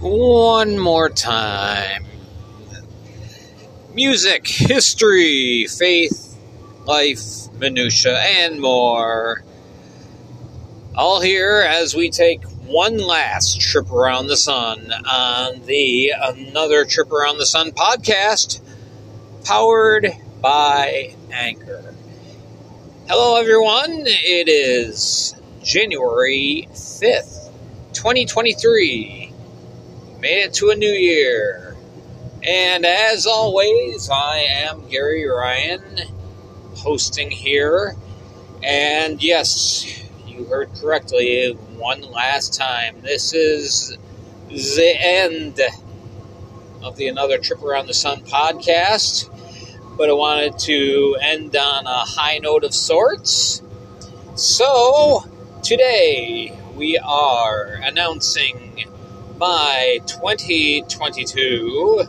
one more time. Music, history, faith, life, minutia, and more. All here as we take one last trip around the sun on the Another Trip Around the Sun podcast, powered by Anchor. Hello, everyone. It is January 5th, 2023. Made it to a new year. And as always, I am Gary Ryan, hosting here. And yes, you heard correctly one last time. This is the end of the Another Trip Around the Sun podcast. But I wanted to end on a high note of sorts. So, today we are announcing my 2022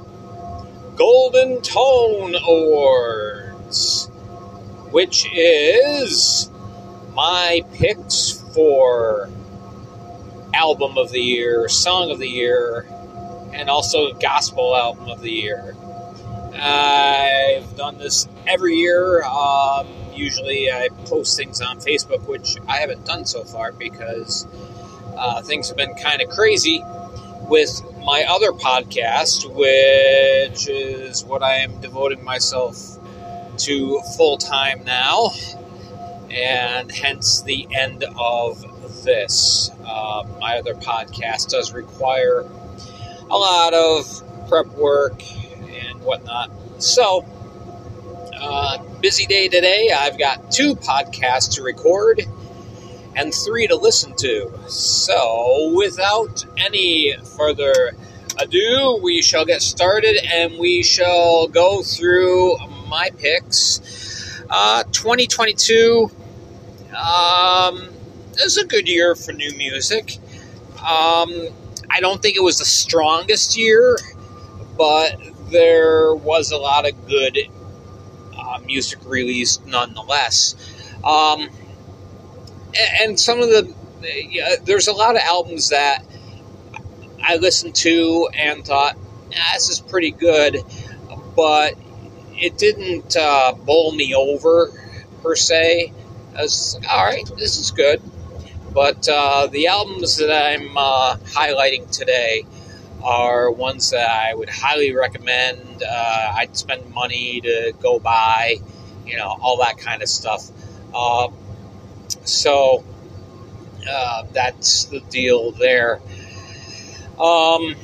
Golden Tone Awards, which is my picks for album of the year, song of the year, and also gospel album of the year. I've done this every year. Um, usually I post things on Facebook, which I haven't done so far because uh, things have been kind of crazy with my other podcast, which is what I am devoting myself to full time now, and hence the end of this. Uh, my other podcast does require a lot of prep work and whatnot. So, uh, busy day today. I've got two podcasts to record and three to listen to. So, without any further ado, we shall get started and we shall go through my picks. Uh, 2022 um, is a good year for new music. Um, I don't think it was the strongest year, but there was a lot of good uh, music released nonetheless. Um, and some of the uh, there's a lot of albums that I listened to and thought ah, this is pretty good, but it didn't uh, bowl me over per se. I was all right, this is good. But uh, the albums that I'm uh, highlighting today are ones that I would highly recommend. Uh, I'd spend money to go buy, you know, all that kind of stuff. Uh, so uh, that's the deal there. Um,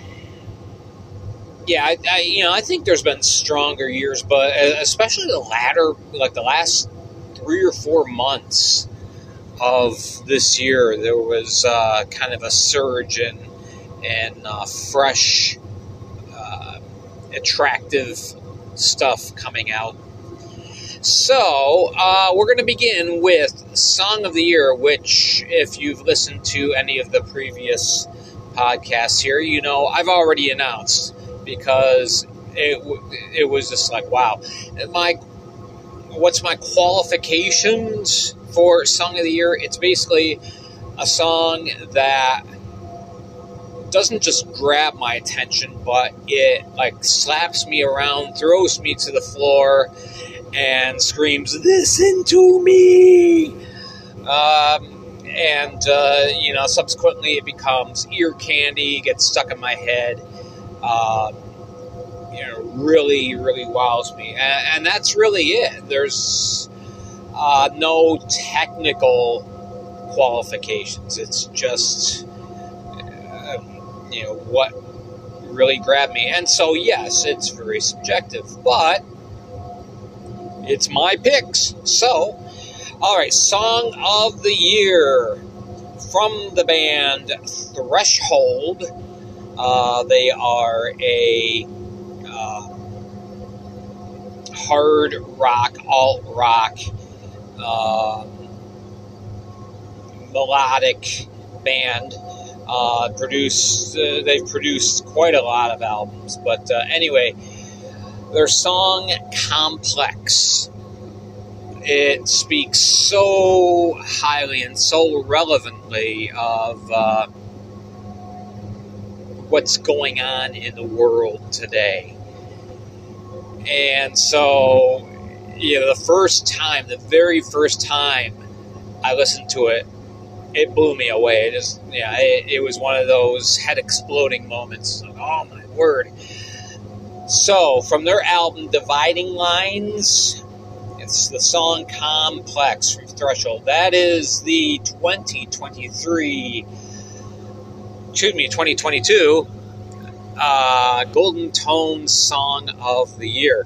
yeah, I, I, you know I think there's been stronger years, but uh, especially the latter, like the last three or four months of this year, there was uh, kind of a surge in and uh, fresh, uh, attractive stuff coming out so, uh, we're going to begin with Song of the Year, which, if you've listened to any of the previous podcasts here, you know I've already announced because it, it was just like, wow. My, what's my qualifications for Song of the Year? It's basically a song that doesn't just grab my attention, but it like slaps me around, throws me to the floor, and screams, Listen to me! Um, and, uh, you know, subsequently it becomes ear candy, gets stuck in my head. Um, you know, really, really wows me. And, and that's really it. There's uh, no technical qualifications. It's just, you know, what really grabbed me. And so, yes, it's very subjective, but it's my picks. So, all right, song of the year from the band Threshold. Uh, they are a uh, hard rock, alt rock, uh, melodic band. Uh, uh, they've produced quite a lot of albums, but uh, anyway, their song Complex. It speaks so highly and so relevantly of uh, what's going on in the world today. And so, you know, the first time, the very first time I listened to it, it blew me away. It just, yeah, it, it was one of those head exploding moments. Like, oh my word. So, from their album Dividing Lines, it's the song Complex from Threshold. That is the 2023, excuse me, 2022 uh, Golden Tone Song of the Year.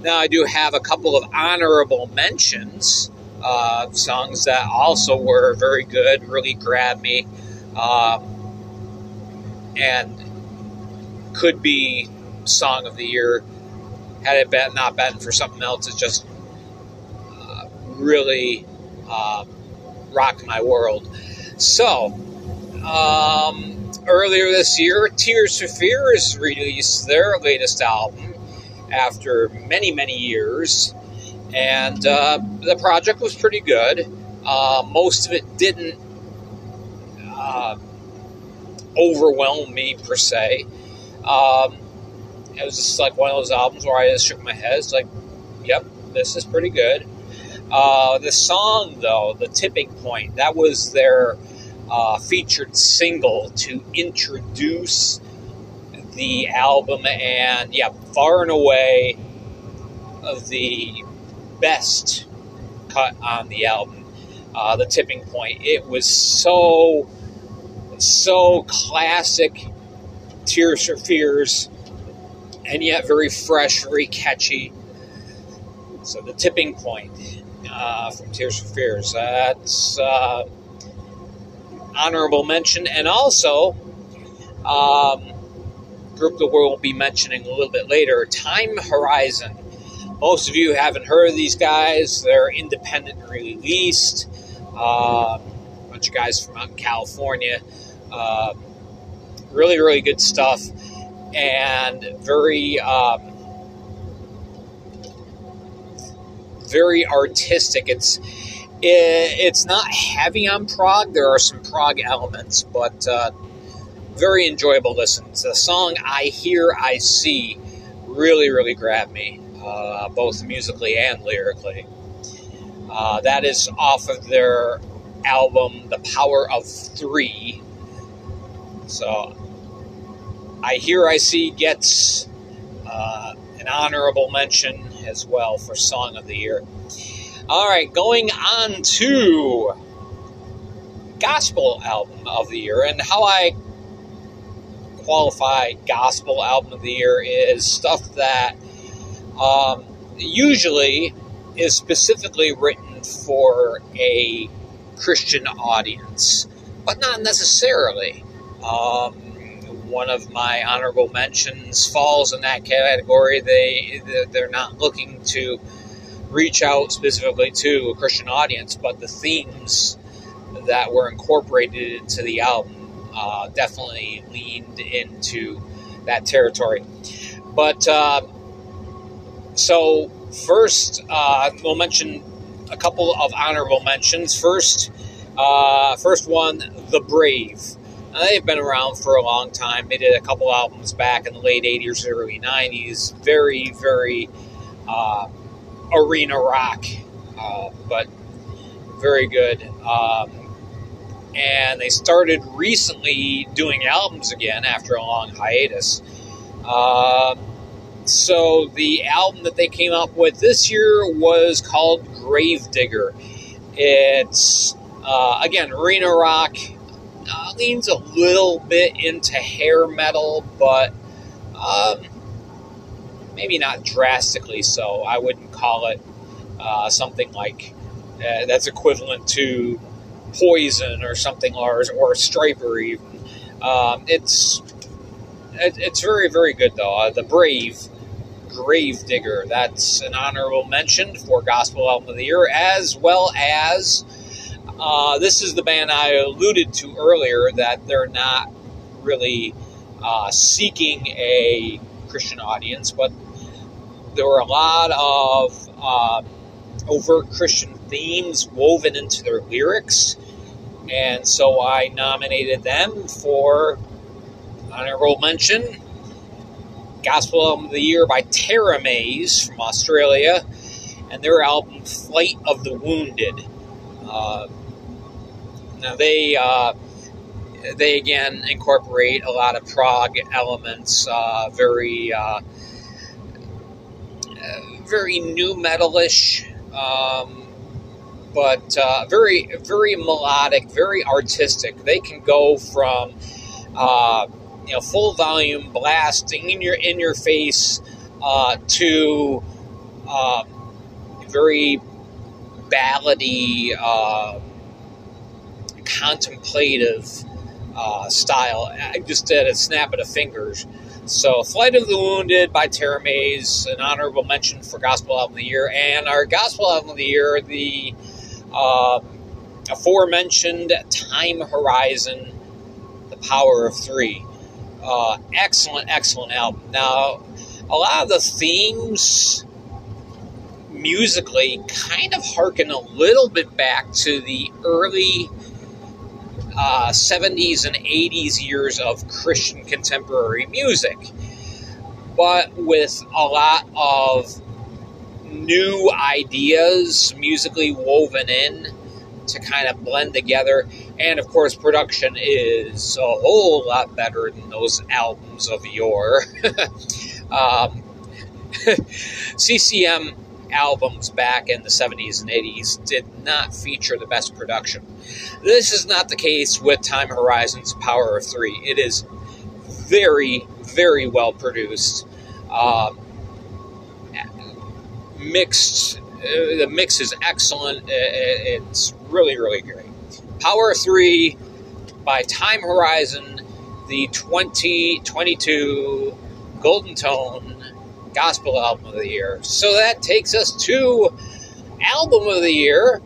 Now, I do have a couple of honorable mentions, uh, songs that also were very good, really grabbed me, uh, and could be Song of the Year. Had it been not been for something else, it's just uh, really uh, rocked my world. So, um, earlier this year, Tears for Fears released their latest album after many, many years, and uh, the project was pretty good. Uh, most of it didn't uh, overwhelm me per se. Um, it was just like one of those albums where I just shook my head. It's like, yep, this is pretty good. Uh, the song, though, The Tipping Point, that was their uh, featured single to introduce the album, and yeah, far and away of the best cut on the album. Uh, the tipping point. It was so, so classic Tears for Fears, and yet very fresh, very catchy. So the tipping point uh, from Tears for Fears. That's uh, honorable mention, and also um, group that we'll be mentioning a little bit later, Time Horizon. Most of you haven't heard of these guys. They're independent and released. Uh, a bunch of guys from out in California. Uh, really, really good stuff, and very, um, very artistic. It's it's not heavy on prog. There are some prog elements, but uh, very enjoyable listens. The song "I Hear, I See" really, really grabbed me, uh, both musically and lyrically. Uh, that is off of their album "The Power of Three. So, "I Hear, I See" gets uh, an honorable mention as well for Song of the Year. All right, going on to gospel album of the year, and how I qualify gospel album of the year is stuff that um, usually is specifically written for a Christian audience, but not necessarily. Um, one of my honorable mentions falls in that category. They they're not looking to reach out specifically to a Christian audience, but the themes that were incorporated into the album uh, definitely leaned into that territory. But uh, so, first, uh, we'll mention a couple of honorable mentions. First, uh, first one, The Brave. Now, they've been around for a long time. They did a couple albums back in the late 80s, early 90s. Very, very uh, arena rock, uh, but very good. Um, and they started recently doing albums again after a long hiatus. Uh, so the album that they came up with this year was called Gravedigger. It's uh, again arena rock. Uh, leans a little bit into hair metal, but um, maybe not drastically so. I wouldn't call it uh, something like uh, that's equivalent to Poison or something, or, or Stryper even. Um, it's it, it's very very good though. Uh, the Brave Gravedigger. That's an honorable mention for Gospel Album of the Year, as well as uh, this is the band I alluded to earlier that they're not really uh, seeking a Christian audience, but there were a lot of uh, overt Christian themes woven into their lyrics, and so I nominated them for honorable mention Gospel Album of the Year by Teramaze from Australia and their album Flight of the Wounded. Uh, now they uh, they again incorporate a lot of prog elements, uh, very uh, very nu metalish, um, but uh, very very melodic, very artistic. They can go from uh, you know full volume blasting in your in your face uh, to um, very ballady, uh, contemplative uh, style, I just at a snap of the fingers. So, Flight of the Wounded by Teramaze, an honorable mention for Gospel Album of the Year, and our Gospel Album of the Year, the uh, aforementioned Time Horizon, The Power of Three. Uh, excellent, excellent album. Now, a lot of the themes musically kind of harken a little bit back to the early uh, 70s and 80s years of Christian contemporary music, but with a lot of new ideas musically woven in to kind of blend together. And of course, production is a whole lot better than those albums of yore. um, CCM albums back in the 70s and 80s did not feature the best production. This is not the case with Time Horizon's Power of Three. It is very, very well produced. Um, mixed, uh, the mix is excellent. It's really, really great. Power Three by Time Horizon, the 2022 Golden Tone Gospel Album of the Year. So that takes us to Album of the Year.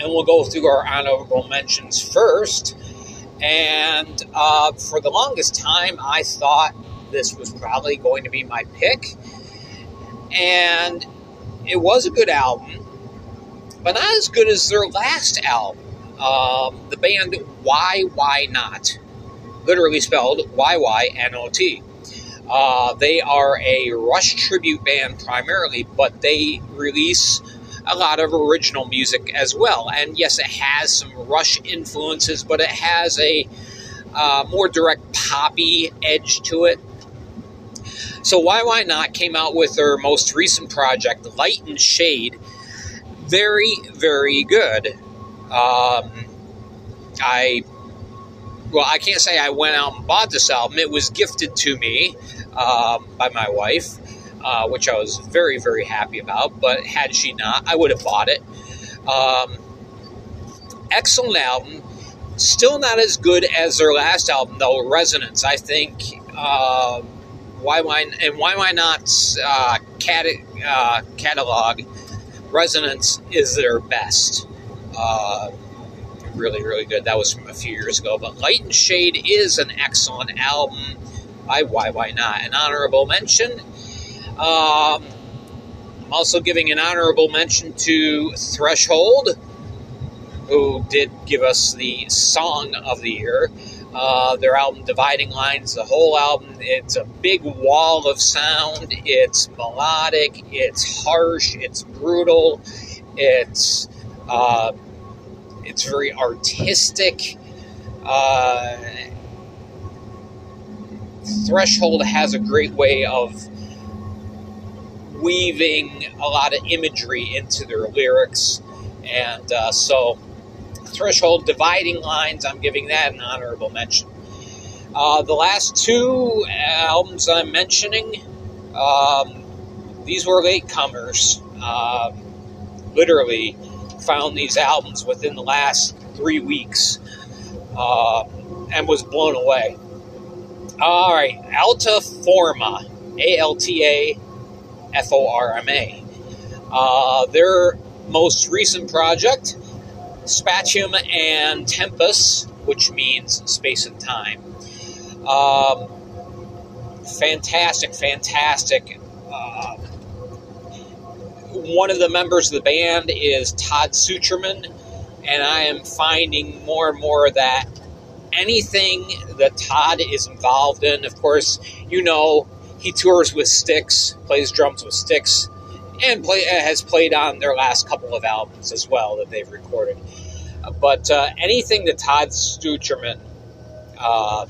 And we'll go through our honorable mentions first. And uh, for the longest time, I thought this was probably going to be my pick. And it was a good album, but not as good as their last album. Um, the band Why Why Not, literally spelled Y Y N O T. Uh, they are a Rush tribute band primarily, but they release a lot of original music as well. And yes, it has some Rush influences, but it has a uh, more direct poppy edge to it. So why why not came out with their most recent project, Light and Shade. Very very good. Um, I well, I can't say I went out and bought this album. It was gifted to me uh, by my wife, uh, which I was very, very happy about. But had she not, I would have bought it. Um, excellent album. Still not as good as their last album, though. Resonance, I think. Uh, why why and why why not uh, cat, uh, catalog? Resonance is their best. Uh, really, really good. That was from a few years ago. But Light and Shade is an excellent album by Why Why Not. An honorable mention. Um, I'm also giving an honorable mention to Threshold, who did give us the Song of the Year. Uh, their album Dividing Lines, the whole album, it's a big wall of sound. It's melodic, it's harsh, it's brutal, it's uh, it's very artistic. Uh, Threshold has a great way of weaving a lot of imagery into their lyrics. And uh, so, Threshold Dividing Lines, I'm giving that an honorable mention. Uh, the last two albums I'm mentioning, um, these were latecomers. Um, literally, found these albums within the last three weeks uh, and was blown away. All right, Alta Forma, A L T A F O R M A. Uh, their most recent project, Spatium and Tempus, which means space and time. Um, fantastic, fantastic uh, one of the members of the band is Todd Sucherman, and I am finding more and more that anything that Todd is involved in. Of course, you know he tours with Styx, plays drums with Styx, and play, has played on their last couple of albums as well that they've recorded. But uh, anything that Todd Sucherman uh,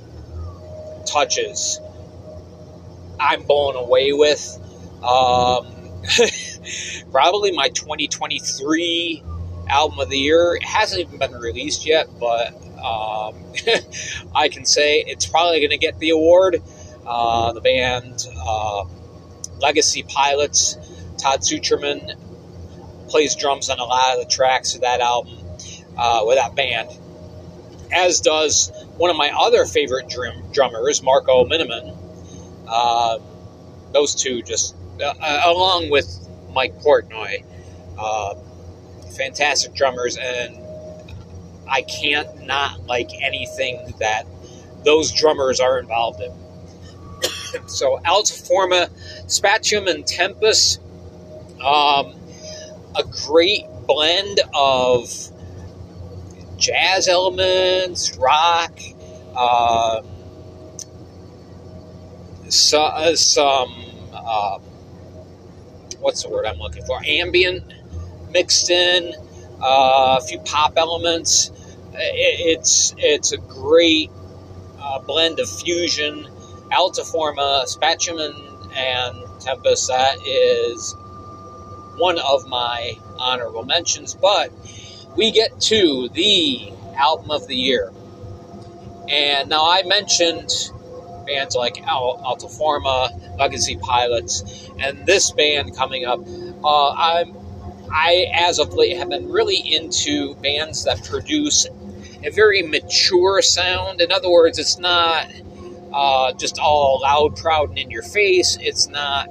touches, I'm blown away with. Um, probably my 2023 album of the year. It hasn't even been released yet, but um, I can say it's probably going to get the award. Uh, the band uh, Legacy Pilots, Todd Sucherman plays drums on a lot of the tracks of that album uh, with that band, as does one of my other favorite drum, drummers, Marco Minnemann. Uh, those two just, uh, along with Mike Portnoy, uh, fantastic drummers, and I can't not like anything that those drummers are involved in. so Alta Forma, Spatium, and Tempus, um, a great blend of jazz elements, rock, uh, so, uh, some uh, what's the word I'm looking for? Ambient mixed in, uh, a few pop elements. It, it's it's a great uh, blend of fusion. Alta Forma, Spatium, and, Tempus. That is one of my honorable mentions. But we get to the album of the year. And now I mentioned bands like Al- Alta Forma, Legacy Pilots, and this band coming up. Uh, I'm, I, as of late, have been really into bands that produce a very mature sound. In other words, it's not uh, just all loud, proud, and in your face. It's not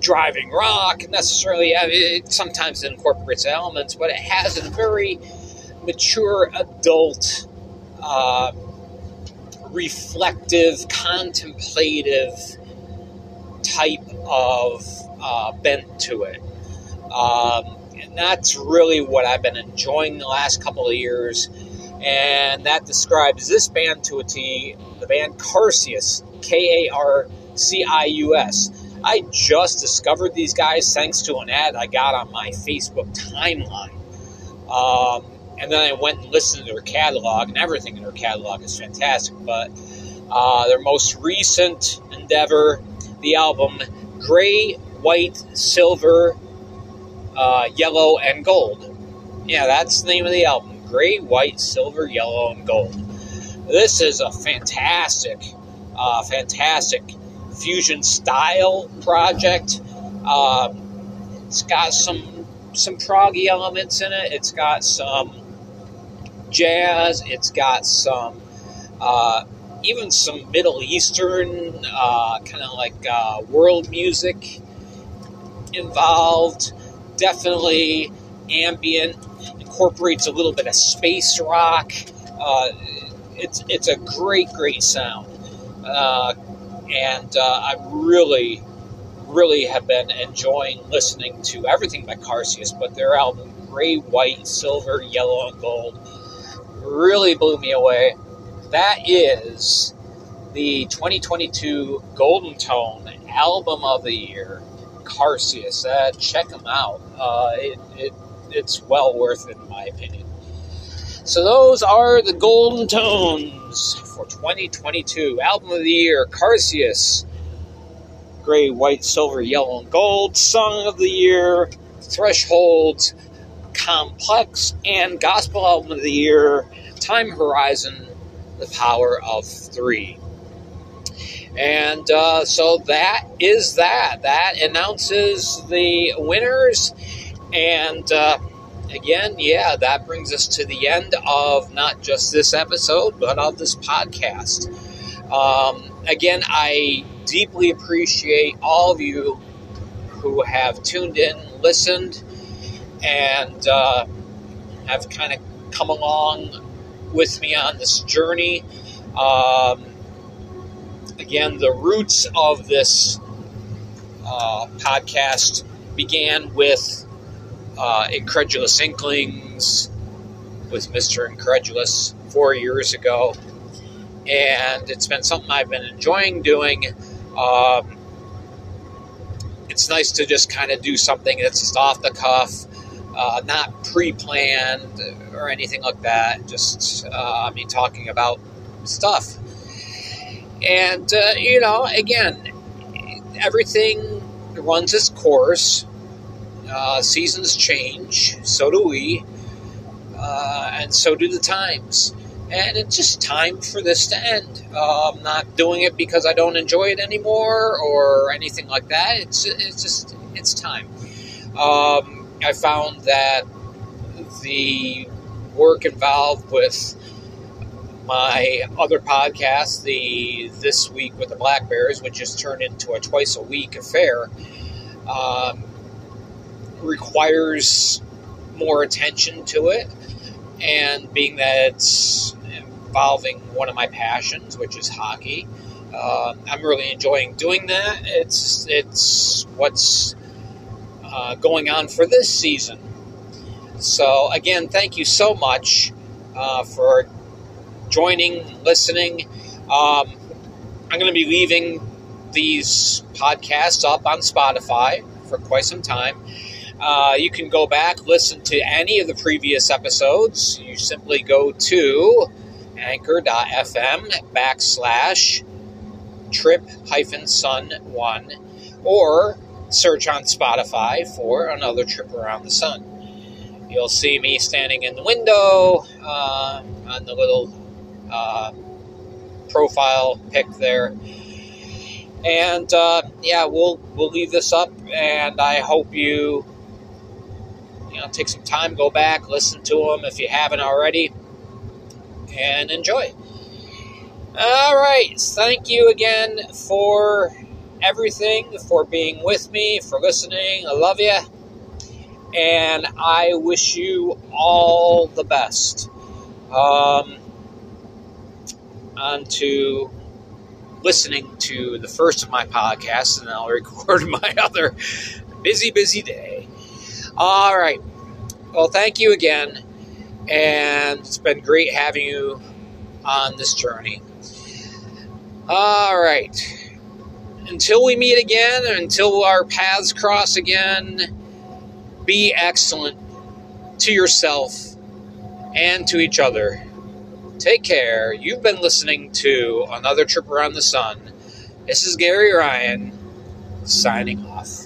driving rock necessarily. I mean, it sometimes incorporates elements, but it has a very mature adult, uh, reflective, contemplative type of uh, bent to it. Um, and that's really what I've been enjoying the last couple of years. And that describes this band to a T, the band Karcius, K A R C I U S. I just discovered these guys thanks to an ad I got on my Facebook timeline. Um, and then I went and listened to their catalog, and everything in their catalog is fantastic. But uh, their most recent endeavor, the album Gray, White, Silver, uh, Yellow, and Gold. Yeah, that's the name of the album Gray, White, Silver, Yellow, and Gold. This is a fantastic, uh, fantastic fusion style project. Um, it's got some some proggy elements in it. It's got some jazz. It's got some uh, even some Middle Eastern uh, kind of like uh, world music involved. Definitely ambient. Incorporates a little bit of space rock. Uh, it's it's a great great sound. Uh, and uh, I really, really have been enjoying listening to everything by Karcius, but their album Gray, White, Silver, Yellow, and Gold really blew me away. That is the 2022 Golden Tone Album of the Year, Karcius. Uh, check them out. Uh, it, it, it's well worth it, in my opinion. So those are the Golden Tones for 2022. Album of the Year, Karcius. Gray, White, Silver, Yellow, and Gold. Song of the Year, Thresholds. Complex. And Gospel Album of the Year, Time Horizon, The Power of Three. And uh, so that is that. That announces the winners. And uh, again, yeah, that brings us to the end of not just this episode, but of this podcast. Um, again, I deeply appreciate all of you who have tuned in, listened, and uh, have kind of come along with me on this journey. Um, again, the roots of this uh, podcast began with uh, Incredulous Inklings with Mr. Incredulous four years ago. and it's been something I've been enjoying doing. Um, it's nice to just kind of do something that's just off the cuff, uh, not pre-planned or anything like that. Just uh, I mean, talking about stuff, and uh, you know, again, everything runs its course. Uh, seasons change, so do we, uh, and so do the times and it's just time for this to end. Uh, I'm not doing it because I don't enjoy it anymore or anything like that. It's it's just it's time. Um, I found that the work involved with my other podcast, the This Week with the Black Bears, which has turned into a twice a week affair, um, requires more attention to it. And being that it's involving one of my passions, which is hockey. Uh, I'm really enjoying doing that. It's it's what's uh, going on for this season. So again, thank you so much uh, for joining, listening. Um, I'm going to be leaving these podcasts up on Spotify for quite some time. Uh, you can go back, listen to any of the previous episodes. You simply go to anchor.fm backslash trip hyphen sun one or search on Spotify for another trip around the sun. You'll see me standing in the window uh, on the little uh, profile pic there. And uh, yeah, we'll we'll leave this up, and I hope you you know take some time, go back, listen to them if you haven't already and enjoy. All right. Thank you again for everything, for being with me, for listening. I love you. And I wish you all the best. Um, on to listening to the first of my podcasts, and I'll record my other busy, busy day. All right. Well, thank you again and it's been great having you on this journey. All right. Until we meet again, until our paths cross again, be excellent to yourself and to each other. Take care. You've been listening to another trip around the sun. This is Gary Ryan signing off.